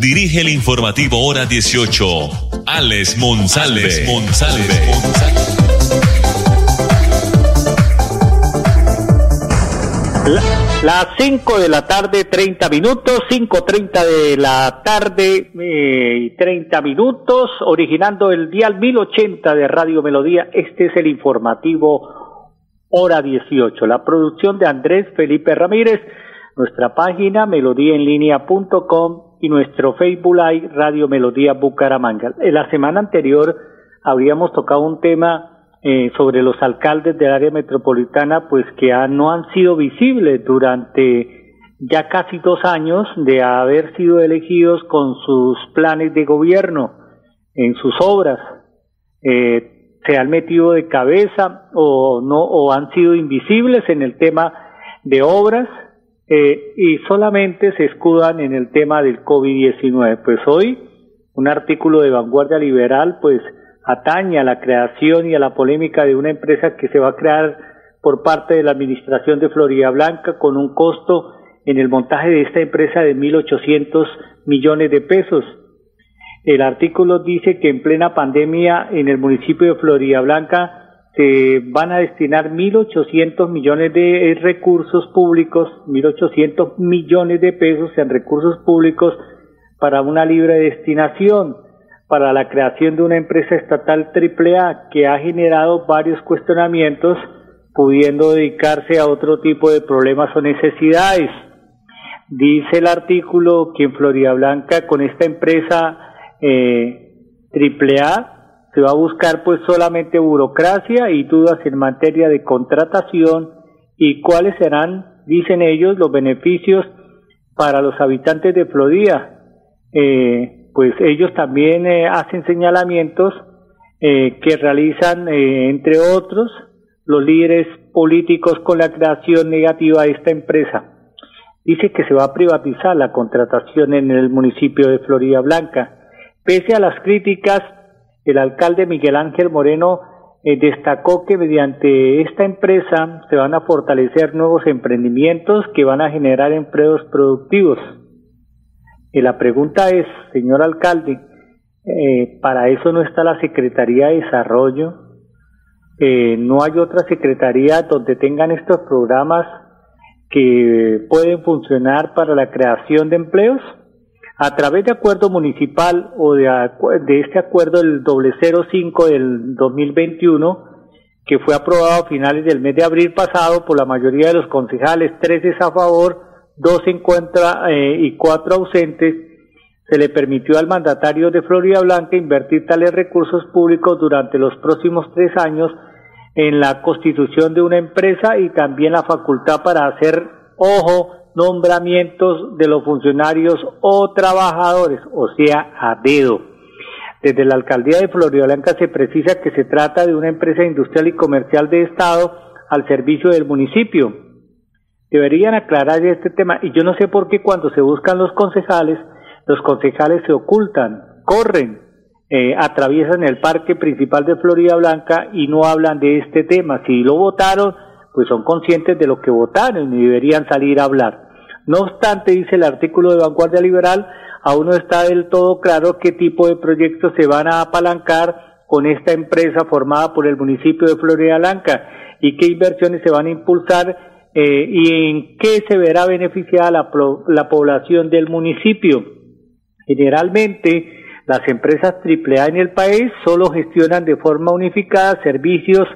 dirige el informativo Hora 18, Alex Monsalve. Alex Monsalve. Las 5 de la tarde, 30 minutos, 5.30 de la tarde eh, y 30 minutos, originando el dial 1080 de Radio Melodía. Este es el informativo Hora 18. La producción de Andrés Felipe Ramírez, nuestra página melodíaenlínea.com y nuestro Facebook Live Radio Melodía Bucaramanga. En la semana anterior habíamos tocado un tema eh, sobre los alcaldes del área metropolitana, pues que no han sido visibles durante ya casi dos años de haber sido elegidos con sus planes de gobierno, en sus obras. Eh, se han metido de cabeza o no o han sido invisibles en el tema de obras eh, y solamente se escudan en el tema del COVID-19. Pues hoy un artículo de Vanguardia Liberal pues atañe a la creación y a la polémica de una empresa que se va a crear por parte de la administración de Florida Blanca con un costo en el montaje de esta empresa de 1.800 millones de pesos. El artículo dice que en plena pandemia en el municipio de Florida Blanca van a destinar 1.800 millones de recursos públicos, 1.800 millones de pesos en recursos públicos para una libre destinación para la creación de una empresa estatal AAA que ha generado varios cuestionamientos, pudiendo dedicarse a otro tipo de problemas o necesidades. Dice el artículo que en Florida Blanca con esta empresa eh, AAA se va a buscar pues solamente burocracia y dudas en materia de contratación y cuáles serán, dicen ellos, los beneficios para los habitantes de Florida. Eh, pues ellos también eh, hacen señalamientos eh, que realizan, eh, entre otros, los líderes políticos con la creación negativa de esta empresa. Dice que se va a privatizar la contratación en el municipio de Florida Blanca. Pese a las críticas, el alcalde Miguel Ángel Moreno destacó que mediante esta empresa se van a fortalecer nuevos emprendimientos que van a generar empleos productivos. Y la pregunta es, señor alcalde, eh, para eso no está la Secretaría de Desarrollo, eh, no hay otra secretaría donde tengan estos programas que pueden funcionar para la creación de empleos a través de acuerdo municipal o de, de este acuerdo del doble 05 del 2021 que fue aprobado a finales del mes de abril pasado por la mayoría de los concejales, tres es a favor, dos en contra eh, y cuatro ausentes, se le permitió al mandatario de Florida Blanca invertir tales recursos públicos durante los próximos tres años en la constitución de una empresa y también la facultad para hacer, ojo, nombramientos de los funcionarios o trabajadores, o sea, a dedo. Desde la alcaldía de Florida Blanca se precisa que se trata de una empresa industrial y comercial de Estado al servicio del municipio deberían aclarar este tema. Y yo no sé por qué cuando se buscan los concejales, los concejales se ocultan, corren, eh, atraviesan el parque principal de Florida Blanca y no hablan de este tema. Si lo votaron, pues son conscientes de lo que votaron y deberían salir a hablar. No obstante, dice el artículo de Vanguardia Liberal, aún no está del todo claro qué tipo de proyectos se van a apalancar con esta empresa formada por el municipio de Florida Blanca y qué inversiones se van a impulsar eh, y en qué se verá beneficiada la, la población del municipio. Generalmente, las empresas AAA en el país solo gestionan de forma unificada servicios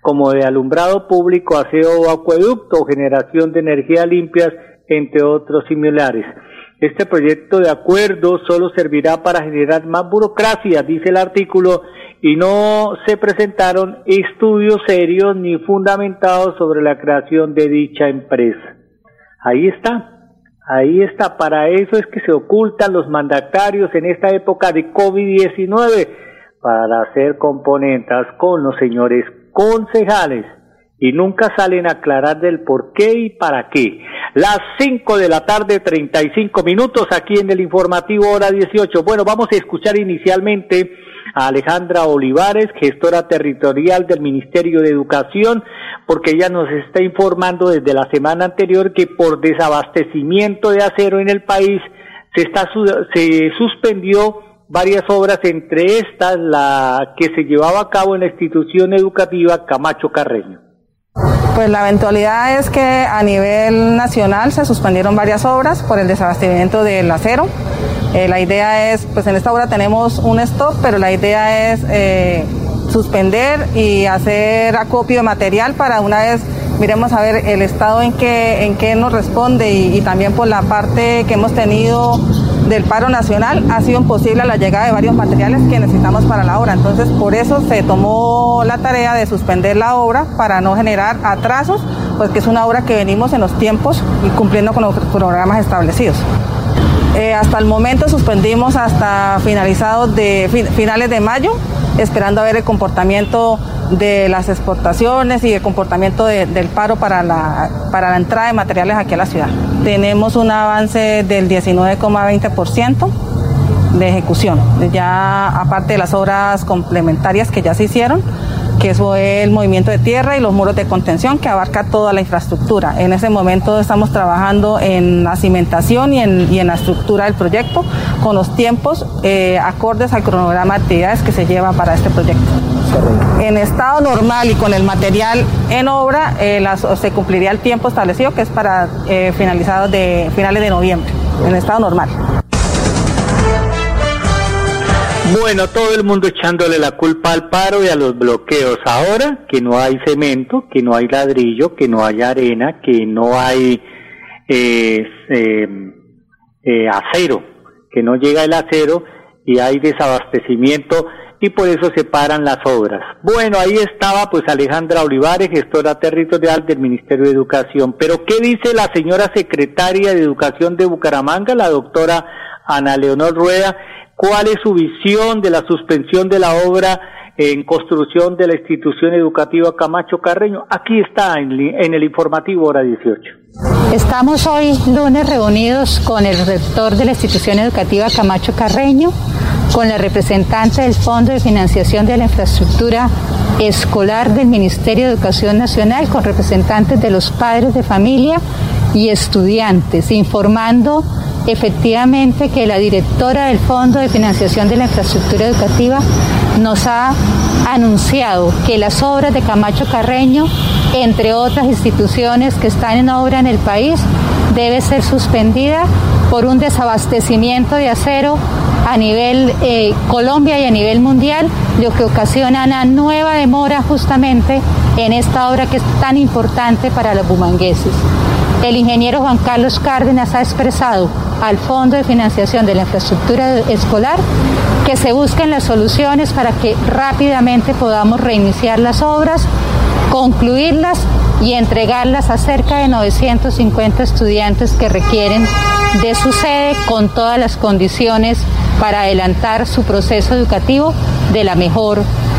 como de alumbrado público, aseo o acueducto, generación de energía limpias, entre otros similares. Este proyecto de acuerdo solo servirá para generar más burocracia, dice el artículo, y no se presentaron estudios serios ni fundamentados sobre la creación de dicha empresa. Ahí está, Ahí está, para eso es que se ocultan los mandatarios en esta época de COVID-19, para hacer componentas con los señores concejales y nunca salen a aclarar del por qué y para qué. Las 5 de la tarde, 35 minutos aquí en el informativo hora 18. Bueno, vamos a escuchar inicialmente a Alejandra Olivares, gestora territorial del Ministerio de Educación, porque ella nos está informando desde la semana anterior que por desabastecimiento de acero en el país se está se suspendió varias obras, entre estas la que se llevaba a cabo en la institución educativa Camacho Carreño. Pues la eventualidad es que a nivel nacional se suspendieron varias obras por el desabastecimiento del acero. Eh, la idea es, pues en esta obra tenemos un stock, pero la idea es eh, suspender y hacer acopio de material para una vez miremos a ver el estado en que, en que nos responde y también por la parte que hemos tenido del paro nacional ha sido imposible la llegada de varios materiales que necesitamos para la obra. Entonces, por eso se tomó la tarea de suspender la obra para no generar atrasos, pues que es una obra que venimos en los tiempos y cumpliendo con los programas establecidos. Eh, hasta el momento suspendimos hasta finalizados de finales de mayo, esperando a ver el comportamiento de las exportaciones y el comportamiento del paro para la, para la entrada de materiales aquí a la ciudad. Tenemos un avance del 19,20% de ejecución, ya aparte de las obras complementarias que ya se hicieron, que es el movimiento de tierra y los muros de contención que abarca toda la infraestructura. En ese momento estamos trabajando en la cimentación y en, y en la estructura del proyecto con los tiempos eh, acordes al cronograma de actividades que se lleva para este proyecto. En estado normal y con el material en obra eh, se cumpliría el tiempo establecido que es para eh, finalizados de finales de noviembre, en estado normal. Bueno, todo el mundo echándole la culpa al paro y a los bloqueos. Ahora que no hay cemento, que no hay ladrillo, que no hay arena, que no hay eh, eh, acero, que no llega el acero y hay desabastecimiento y por eso se paran las obras. Bueno, ahí estaba pues Alejandra Olivares, gestora territorial del Ministerio de Educación. Pero ¿qué dice la señora secretaria de Educación de Bucaramanga, la doctora Ana Leonor Rueda? cuál es su visión de la suspensión de la obra en construcción de la institución educativa Camacho Carreño. Aquí está en, el informativo hora 18. Estamos hoy lunes reunidos con el rector de la institución educativa Camacho Carreño, con la representante del Fondo de Financiación de la Infraestructura Escolar del Ministerio de Educación Nacional, con representantes de los padres de familia y estudiantes, informando efectivamente que la directora del Fondo de Financiación de la Infraestructura Educativa nos ha anunciado que las obras de Camacho Carreño, entre otras instituciones que están en obra en el país, debe ser suspendida por un desabastecimiento de acero a nivel eh, Colombia y a nivel mundial, lo que ocasiona una nueva demora justamente en esta obra que es tan importante para los bumangueses. El ingeniero Juan Carlos Cárdenas ha expresado al Fondo de Financiación de la Infraestructura Escolar que se busquen las soluciones para que rápidamente podamos reiniciar las obras, concluirlas y entregarlas a cerca de 950 estudiantes que requieren de su sede con todas las condiciones para adelantar su proceso educativo de la mejor manera.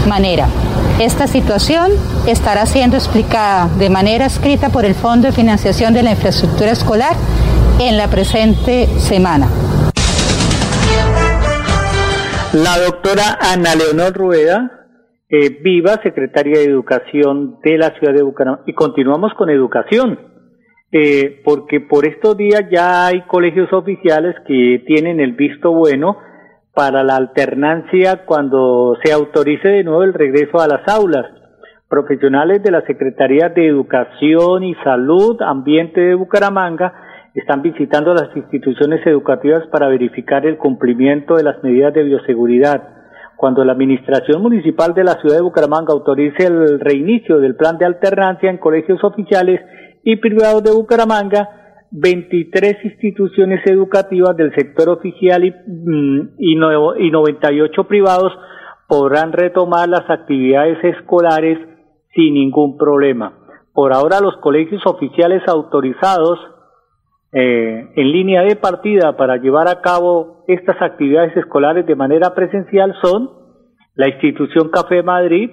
Esta situación estará siendo explicada de manera escrita por el Fondo de Financiación de la Infraestructura Escolar en la presente semana. La doctora Ana Leonor Rueda, eh, viva secretaria de Educación de la ciudad de Bucaramanga. Y continuamos con educación, eh, porque por estos días ya hay colegios oficiales que tienen el visto bueno para la alternancia cuando se autorice de nuevo el regreso a las aulas. Profesionales de la Secretaría de Educación y Salud, Ambiente de Bucaramanga, están visitando las instituciones educativas para verificar el cumplimiento de las medidas de bioseguridad. Cuando la Administración Municipal de la Ciudad de Bucaramanga autorice el reinicio del plan de alternancia en colegios oficiales y privados de Bucaramanga, 23 instituciones educativas del sector oficial y, mm, y, y 98 privados podrán retomar las actividades escolares sin ningún problema. Por ahora los colegios oficiales autorizados eh, en línea de partida para llevar a cabo estas actividades escolares de manera presencial son la institución Café Madrid,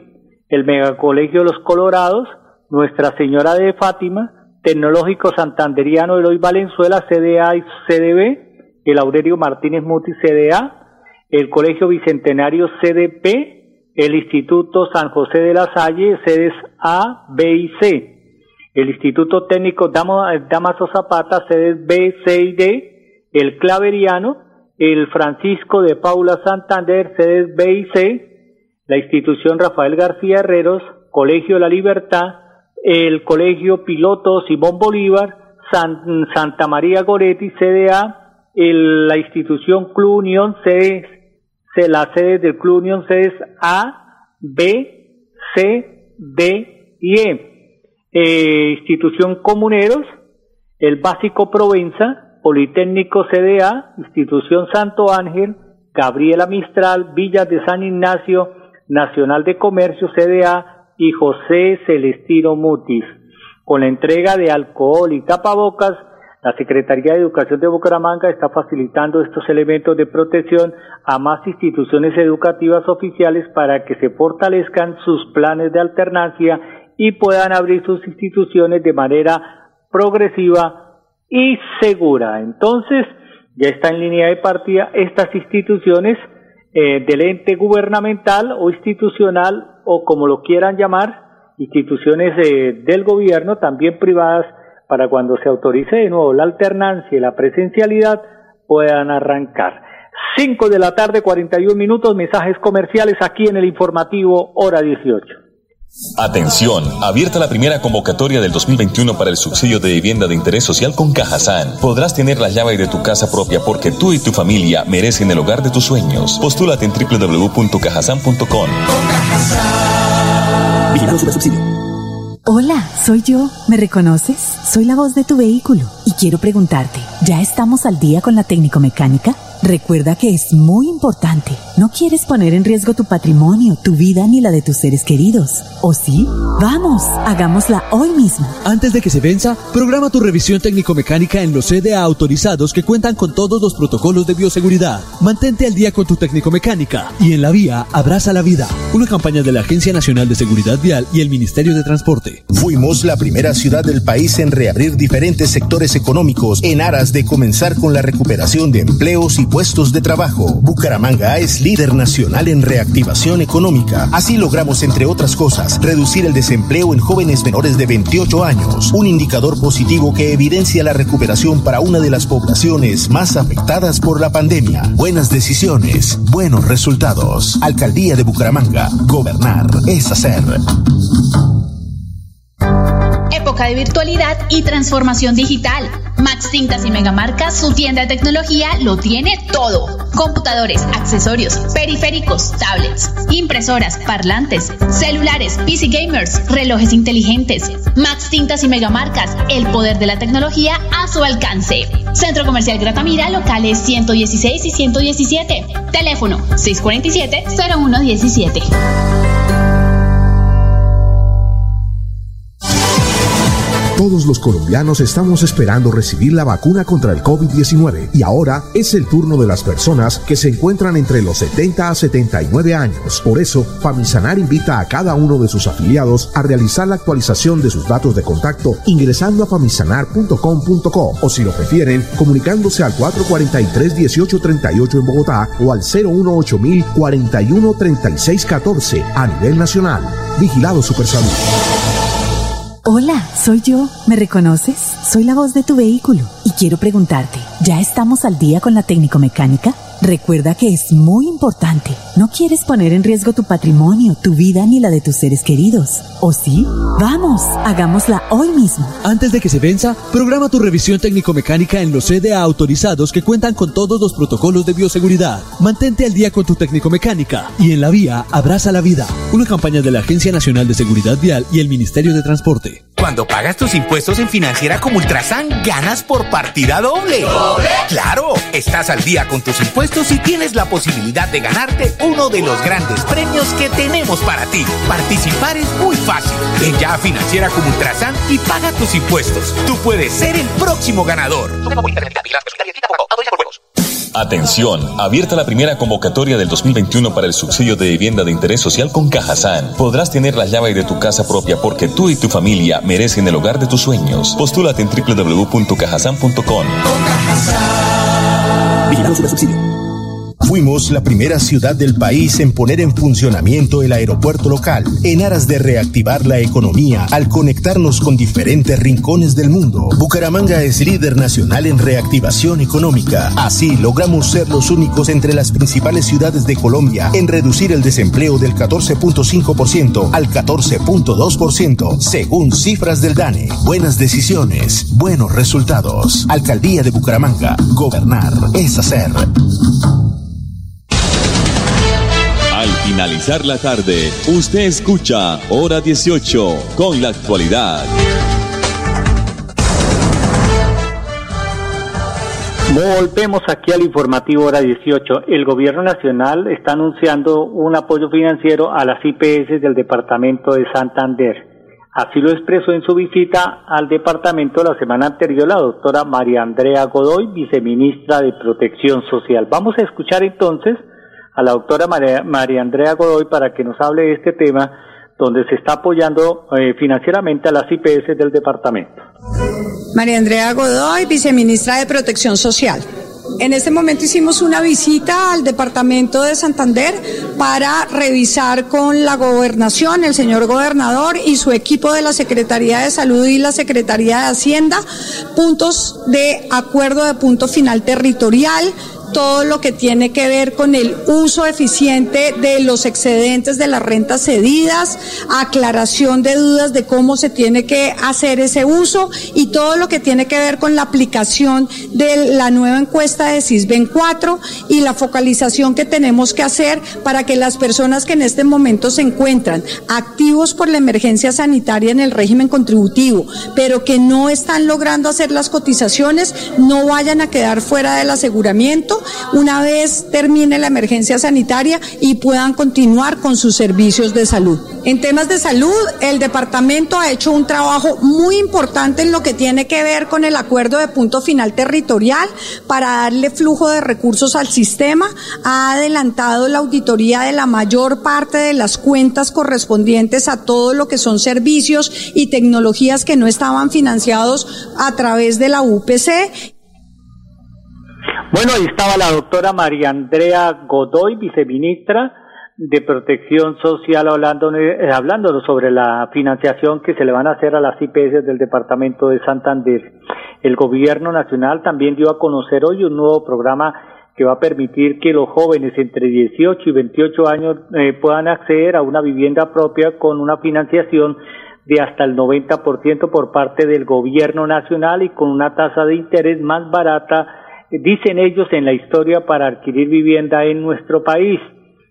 el Megacolegio Los Colorados, Nuestra Señora de Fátima, Tecnológico Santanderiano Eloy Valenzuela, CDA y CDB, el Aurelio Martínez Muti, CDA, el Colegio Bicentenario CDP, el Instituto San José de la Salle, sedes A, B y C, el Instituto Técnico Damaso Zapata, sedes B, C y D, el Claveriano, el Francisco de Paula Santander, sedes B y C, la institución Rafael García Herreros, Colegio La Libertad, el Colegio Piloto Simón Bolívar, Santa María Goretti, CDA, la institución Club Unión, sede, la sede del Club Unión es A, B, C, D y E. Eh, institución Comuneros, el Básico Provenza, Politécnico CDA, Institución Santo Ángel, Gabriela Mistral, Villas de San Ignacio, Nacional de Comercio CDA, y José Celestino Mutis. Con la entrega de alcohol y tapabocas, la Secretaría de Educación de Bucaramanga está facilitando estos elementos de protección a más instituciones educativas oficiales para que se fortalezcan sus planes de alternancia y puedan abrir sus instituciones de manera progresiva y segura. Entonces, ya está en línea de partida estas instituciones eh, del ente gubernamental o institucional o como lo quieran llamar, instituciones del gobierno, también privadas, para cuando se autorice de nuevo la alternancia y la presencialidad, puedan arrancar. 5 de la tarde, 41 minutos, mensajes comerciales aquí en el informativo Hora 18. Atención, abierta la primera convocatoria del 2021 para el subsidio de vivienda de interés social con Cajazán. Podrás tener la llave de tu casa propia porque tú y tu familia merecen el hogar de tus sueños. Postúlate en www.cajazán.com. Hola, soy yo. ¿Me reconoces? Soy la voz de tu vehículo y quiero preguntarte, ¿ya estamos al día con la técnico mecánica? Recuerda que es muy importante. No quieres poner en riesgo tu patrimonio, tu vida ni la de tus seres queridos. ¿O sí? Vamos, hagámosla hoy mismo. Antes de que se venza, programa tu revisión técnico-mecánica en los CDA autorizados que cuentan con todos los protocolos de bioseguridad. Mantente al día con tu técnico-mecánica y en la vía abraza la vida. Una campaña de la Agencia Nacional de Seguridad Vial y el Ministerio de Transporte. Fuimos la primera ciudad del país en reabrir diferentes sectores económicos en aras de comenzar con la recuperación de empleos y puestos de trabajo. Bucaramanga es líder nacional en reactivación económica. Así logramos, entre otras cosas, reducir el desempleo en jóvenes menores de 28 años, un indicador positivo que evidencia la recuperación para una de las poblaciones más afectadas por la pandemia. Buenas decisiones, buenos resultados. Alcaldía de Bucaramanga. Gobernar es hacer de virtualidad y transformación digital. Max Tintas y Megamarcas, su tienda de tecnología, lo tiene todo. Computadores, accesorios, periféricos, tablets, impresoras, parlantes, celulares, PC gamers, relojes inteligentes. Max Tintas y Megamarcas, el poder de la tecnología a su alcance. Centro Comercial Gratamira, locales 116 y 117. Teléfono 647 Todos los colombianos estamos esperando recibir la vacuna contra el COVID-19 y ahora es el turno de las personas que se encuentran entre los 70 a 79 años. Por eso, Famisanar invita a cada uno de sus afiliados a realizar la actualización de sus datos de contacto ingresando a famisanar.com.co o si lo prefieren, comunicándose al 443-1838 en Bogotá o al 018 41 36 14 a nivel nacional. Vigilado Supersalud. Hola, soy yo. ¿Me reconoces? Soy la voz de tu vehículo y quiero preguntarte, ¿ya estamos al día con la técnico mecánica? Recuerda que es muy importante. No quieres poner en riesgo tu patrimonio, tu vida ni la de tus seres queridos. ¿O sí? Vamos, hagámosla hoy mismo. Antes de que se venza, programa tu revisión técnico-mecánica en los CDA autorizados que cuentan con todos los protocolos de bioseguridad. Mantente al día con tu técnico-mecánica y en la vía abraza la vida. Una campaña de la Agencia Nacional de Seguridad Vial y el Ministerio de Transporte. Cuando pagas tus impuestos en Financiera como Ultrasan, ganas por partida doble. ¿Doble? ¡Claro! Estás al día con tus impuestos y tienes la posibilidad de ganarte uno de los grandes premios que tenemos para ti. Participar es muy fácil. Ven ya a Financiera como Ultrasan y paga tus impuestos. Tú puedes ser el próximo ganador. Atención, abierta la primera convocatoria del 2021 para el subsidio de vivienda de interés social con Cajazán. Podrás tener la llave de tu casa propia porque tú y tu familia merecen el hogar de tus sueños. Postúlate en www.cajazán.com. Vigilamos subsidio. Fuimos la primera ciudad del país en poner en funcionamiento el aeropuerto local, en aras de reactivar la economía al conectarnos con diferentes rincones del mundo. Bucaramanga es líder nacional en reactivación económica. Así logramos ser los únicos entre las principales ciudades de Colombia en reducir el desempleo del 14.5% al 14.2%, según cifras del DANE. Buenas decisiones, buenos resultados. Alcaldía de Bucaramanga. Gobernar es hacer. Al finalizar la tarde, usted escucha Hora 18 con la actualidad. Volvemos aquí al informativo hora 18. El gobierno nacional está anunciando un apoyo financiero a las IPS del departamento de Santander. Así lo expresó en su visita al departamento la semana anterior la doctora María Andrea Godoy, viceministra de Protección Social. Vamos a escuchar entonces a la doctora María, Andrea Godoy para que nos hable de este tema donde se está apoyando eh, financieramente a las IPS del departamento. María Andrea Godoy, viceministra de Protección Social. En este momento hicimos una visita al departamento de Santander para revisar con la gobernación, el señor gobernador y su equipo de la Secretaría de Salud y la Secretaría de Hacienda, puntos de acuerdo de punto final territorial, todo lo que tiene que ver con el uso eficiente de los excedentes de las rentas cedidas, aclaración de dudas de cómo se tiene que hacer ese uso y todo lo que tiene que ver con la aplicación de la nueva encuesta de CISBEN 4 y la focalización que tenemos que hacer para que las personas que en este momento se encuentran activos por la emergencia sanitaria en el régimen contributivo, pero que no están logrando hacer las cotizaciones, no vayan a quedar fuera del aseguramiento una vez termine la emergencia sanitaria y puedan continuar con sus servicios de salud. En temas de salud, el departamento ha hecho un trabajo muy importante en lo que tiene que ver con el acuerdo de punto final territorial para darle flujo de recursos al sistema. Ha adelantado la auditoría de la mayor parte de las cuentas correspondientes a todo lo que son servicios y tecnologías que no estaban financiados a través de la UPC bueno, ahí estaba la doctora María Andrea Godoy, viceministra de Protección Social, hablando, eh, hablando sobre la financiación que se le van a hacer a las IPS del Departamento de Santander. El Gobierno Nacional también dio a conocer hoy un nuevo programa que va a permitir que los jóvenes entre 18 y 28 años eh, puedan acceder a una vivienda propia con una financiación de hasta el 90% por parte del Gobierno Nacional y con una tasa de interés más barata dicen ellos en la historia para adquirir vivienda en nuestro país.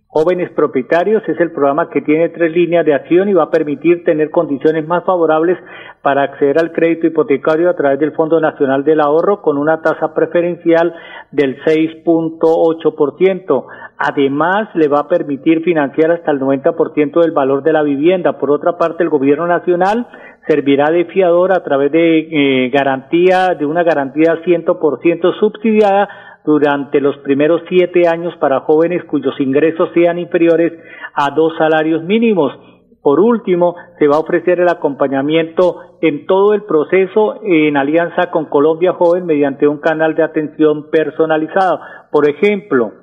Jóvenes Propietarios es el programa que tiene tres líneas de acción y va a permitir tener condiciones más favorables para acceder al crédito hipotecario a través del Fondo Nacional del Ahorro con una tasa preferencial del 6.8%. Además, le va a permitir financiar hasta el 90% del valor de la vivienda. Por otra parte, el Gobierno Nacional servirá de fiador a través de eh, garantía, de una garantía 100% subsidiada durante los primeros siete años para jóvenes cuyos ingresos sean inferiores a dos salarios mínimos. Por último, se va a ofrecer el acompañamiento en todo el proceso en alianza con Colombia Joven mediante un canal de atención personalizado. Por ejemplo,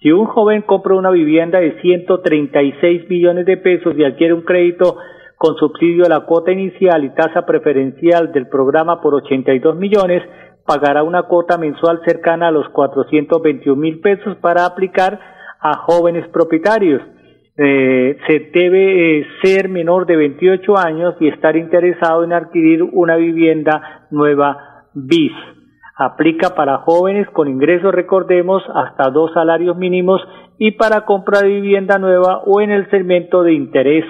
si un joven compra una vivienda de 136 millones de pesos y adquiere un crédito con subsidio a la cuota inicial y tasa preferencial del programa por 82 millones, pagará una cuota mensual cercana a los 421 mil pesos para aplicar a jóvenes propietarios. Eh, se debe eh, ser menor de 28 años y estar interesado en adquirir una vivienda nueva BIS. Aplica para jóvenes con ingresos, recordemos, hasta dos salarios mínimos y para compra de vivienda nueva o en el segmento de interés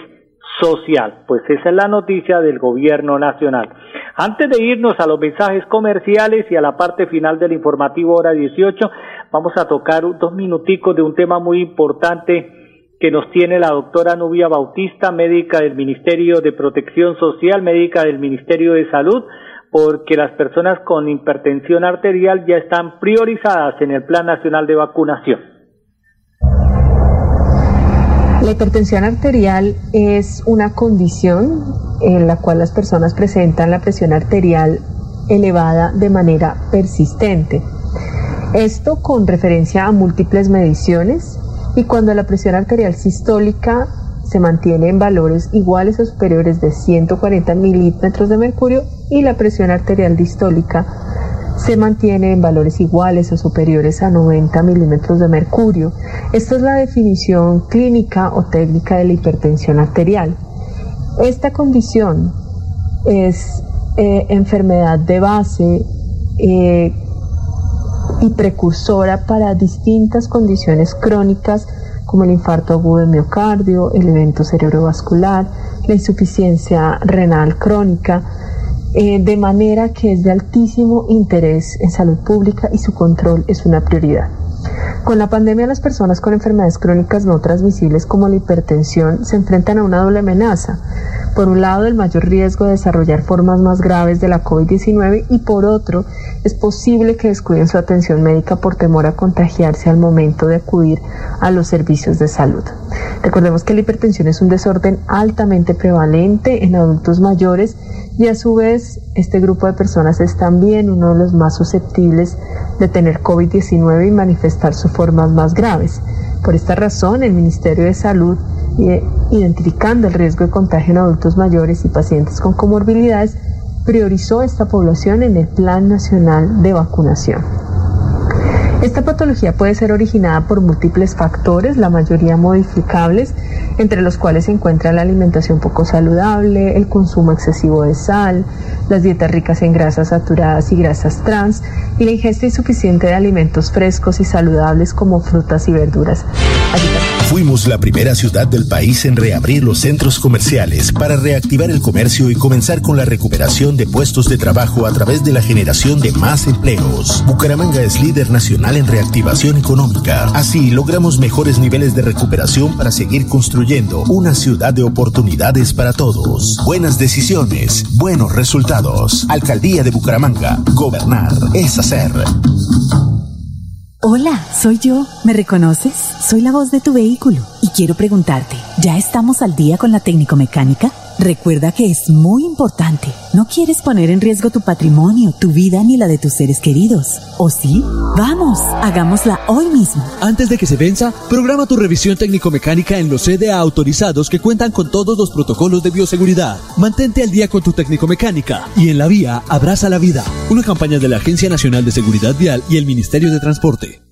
social. Pues esa es la noticia del gobierno nacional. Antes de irnos a los mensajes comerciales y a la parte final del informativo hora 18, vamos a tocar dos minuticos de un tema muy importante que nos tiene la doctora Nubia Bautista, médica del Ministerio de Protección Social, médica del Ministerio de Salud, porque las personas con hipertensión arterial ya están priorizadas en el Plan Nacional de Vacunación. La hipertensión arterial es una condición en la cual las personas presentan la presión arterial elevada de manera persistente. Esto con referencia a múltiples mediciones y cuando la presión arterial sistólica se mantiene en valores iguales o superiores de 140 milímetros de mercurio y la presión arterial distólica se mantiene en valores iguales o superiores a 90 milímetros de mercurio. Esta es la definición clínica o técnica de la hipertensión arterial. Esta condición es eh, enfermedad de base eh, y precursora para distintas condiciones crónicas como el infarto agudo de miocardio, el evento cerebrovascular, la insuficiencia renal crónica, eh, de manera que es de altísimo interés en salud pública y su control es una prioridad. Con la pandemia las personas con enfermedades crónicas no transmisibles como la hipertensión se enfrentan a una doble amenaza. Por un lado, el mayor riesgo de desarrollar formas más graves de la COVID-19 y por otro, es posible que descuiden su atención médica por temor a contagiarse al momento de acudir a los servicios de salud. Recordemos que la hipertensión es un desorden altamente prevalente en adultos mayores y a su vez este grupo de personas es también uno de los más susceptibles de tener COVID-19 y manifestar sus formas más graves. Por esta razón, el Ministerio de Salud, identificando el riesgo de contagio en adultos mayores y pacientes con comorbilidades, priorizó esta población en el Plan Nacional de Vacunación. Esta patología puede ser originada por múltiples factores, la mayoría modificables, entre los cuales se encuentra la alimentación poco saludable, el consumo excesivo de sal, las dietas ricas en grasas saturadas y grasas trans y la ingesta insuficiente de alimentos frescos y saludables como frutas y verduras. Fuimos la primera ciudad del país en reabrir los centros comerciales para reactivar el comercio y comenzar con la recuperación de puestos de trabajo a través de la generación de más empleos. Bucaramanga es líder nacional en reactivación económica. Así logramos mejores niveles de recuperación para seguir construyendo una ciudad de oportunidades para todos. Buenas decisiones, buenos resultados. Alcaldía de Bucaramanga. Gobernar es hacer. Hola, soy yo. ¿Me reconoces? Soy la voz de tu vehículo y quiero preguntarte, ¿ya estamos al día con la técnico mecánica? Recuerda que es muy importante. No quieres poner en riesgo tu patrimonio, tu vida ni la de tus seres queridos. ¿O sí? Vamos, hagámosla hoy mismo. Antes de que se venza, programa tu revisión técnico-mecánica en los CDA autorizados que cuentan con todos los protocolos de bioseguridad. Mantente al día con tu técnico-mecánica y en la vía abraza la vida. Una campaña de la Agencia Nacional de Seguridad Vial y el Ministerio de Transporte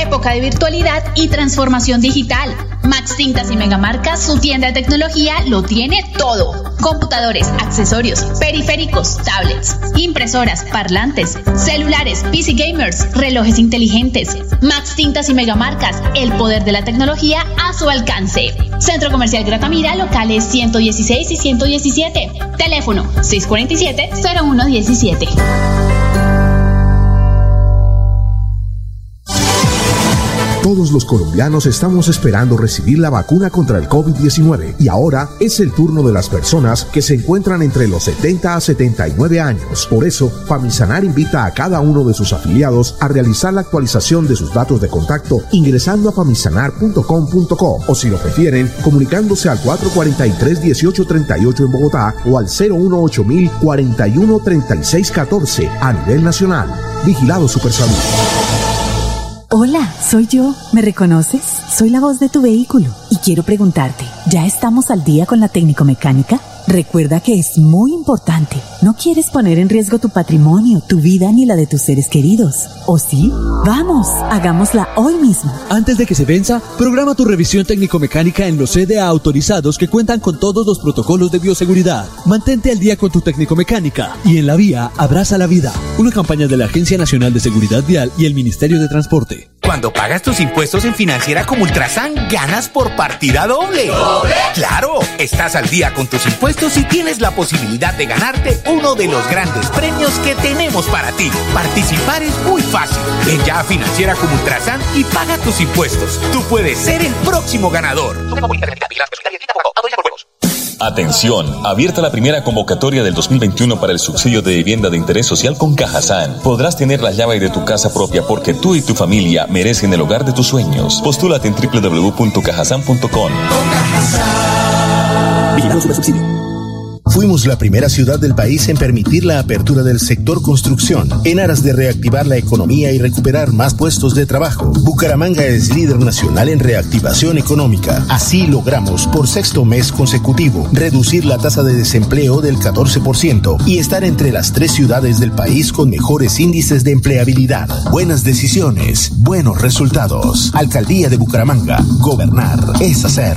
época de virtualidad y transformación digital. Max Tintas y Megamarcas, su tienda de tecnología, lo tiene todo. Computadores, accesorios, periféricos, tablets, impresoras, parlantes, celulares, PC gamers, relojes inteligentes. Max Tintas y Megamarcas, el poder de la tecnología a su alcance. Centro Comercial Gratamira, locales 116 y 117. Teléfono 647-0117. Todos los colombianos estamos esperando recibir la vacuna contra el COVID-19 y ahora es el turno de las personas que se encuentran entre los 70 a 79 años. Por eso, Famisanar invita a cada uno de sus afiliados a realizar la actualización de sus datos de contacto ingresando a famisanar.com.co o si lo prefieren, comunicándose al 443-1838 en Bogotá o al 018 41 36 14 a nivel nacional. Vigilado Supersalud. Hola, soy yo. ¿Me reconoces? Soy la voz de tu vehículo y quiero preguntarte, ¿ya estamos al día con la técnico mecánica? Recuerda que es muy importante. No quieres poner en riesgo tu patrimonio, tu vida ni la de tus seres queridos. ¿O sí? Vamos, hagámosla hoy mismo. Antes de que se venza, programa tu revisión técnico-mecánica en los CDA autorizados que cuentan con todos los protocolos de bioseguridad. Mantente al día con tu técnico-mecánica y en la vía abraza la vida. Una campaña de la Agencia Nacional de Seguridad Vial y el Ministerio de Transporte. Cuando pagas tus impuestos en Financiera como Ultrasan, ganas por partida doble. ¿Doble? ¡Claro! Estás al día con tus impuestos y tienes la posibilidad de ganarte uno de los grandes premios que tenemos para ti. Participar es muy fácil. Ven ya a Financiera como Ultrasan y paga tus impuestos. Tú puedes ser el próximo ganador. Atención, abierta la primera convocatoria del 2021 para el subsidio de vivienda de interés social con Cajazán. Podrás tener la llave de tu casa propia porque tú y tu familia merecen el hogar de tus sueños. Postúlate en www.cajazán.com. Subsidio. Fuimos la primera ciudad del país en permitir la apertura del sector construcción, en aras de reactivar la economía y recuperar más puestos de trabajo. Bucaramanga es líder nacional en reactivación económica. Así logramos, por sexto mes consecutivo, reducir la tasa de desempleo del 14% y estar entre las tres ciudades del país con mejores índices de empleabilidad. Buenas decisiones, buenos resultados. Alcaldía de Bucaramanga. Gobernar es hacer.